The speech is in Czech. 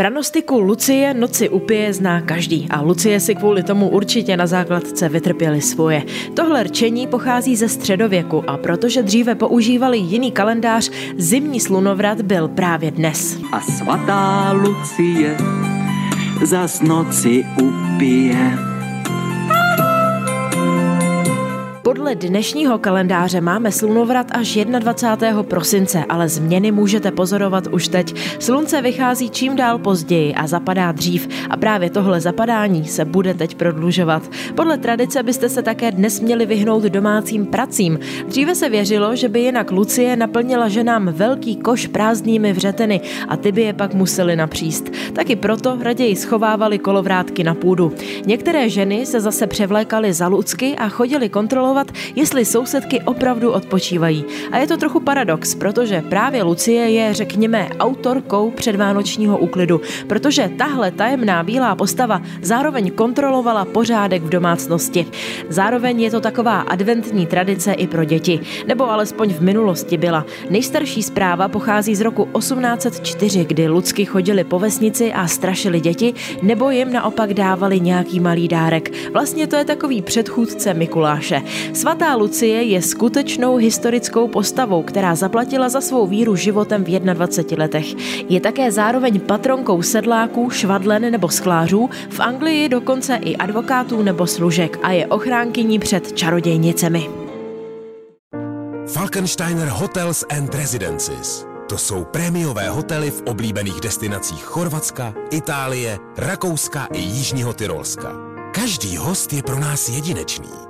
Pranostiku Lucie noci upije zná každý a Lucie si kvůli tomu určitě na základce vytrpěli svoje. Tohle rčení pochází ze středověku a protože dříve používali jiný kalendář, zimní slunovrat byl právě dnes. A svatá Lucie zas noci upije. Podle dnešního kalendáře máme slunovrat až 21. prosince, ale změny můžete pozorovat už teď. Slunce vychází čím dál později a zapadá dřív a právě tohle zapadání se bude teď prodlužovat. Podle tradice byste se také dnes měli vyhnout domácím pracím. Dříve se věřilo, že by jinak Lucie naplnila ženám velký koš prázdnými vřeteny a ty by je pak museli napříst. Taky proto raději schovávali kolovrátky na půdu. Některé ženy se zase převlékaly za lucky a chodili kontrolovat kontrolovat, jestli sousedky opravdu odpočívají. A je to trochu paradox, protože právě Lucie je, řekněme, autorkou předvánočního úklidu, protože tahle tajemná bílá postava zároveň kontrolovala pořádek v domácnosti. Zároveň je to taková adventní tradice i pro děti, nebo alespoň v minulosti byla. Nejstarší zpráva pochází z roku 1804, kdy Lucky chodili po vesnici a strašili děti, nebo jim naopak dávali nějaký malý dárek. Vlastně to je takový předchůdce Mikuláše. Svatá Lucie je skutečnou historickou postavou, která zaplatila za svou víru životem v 21 letech. Je také zároveň patronkou sedláků, švadlen nebo sklářů, v Anglii dokonce i advokátů nebo služek a je ochránkyní před čarodějnicemi. Falkensteiner Hotels and Residences. To jsou prémiové hotely v oblíbených destinacích Chorvatska, Itálie, Rakouska i Jižního Tyrolska. Každý host je pro nás jedinečný.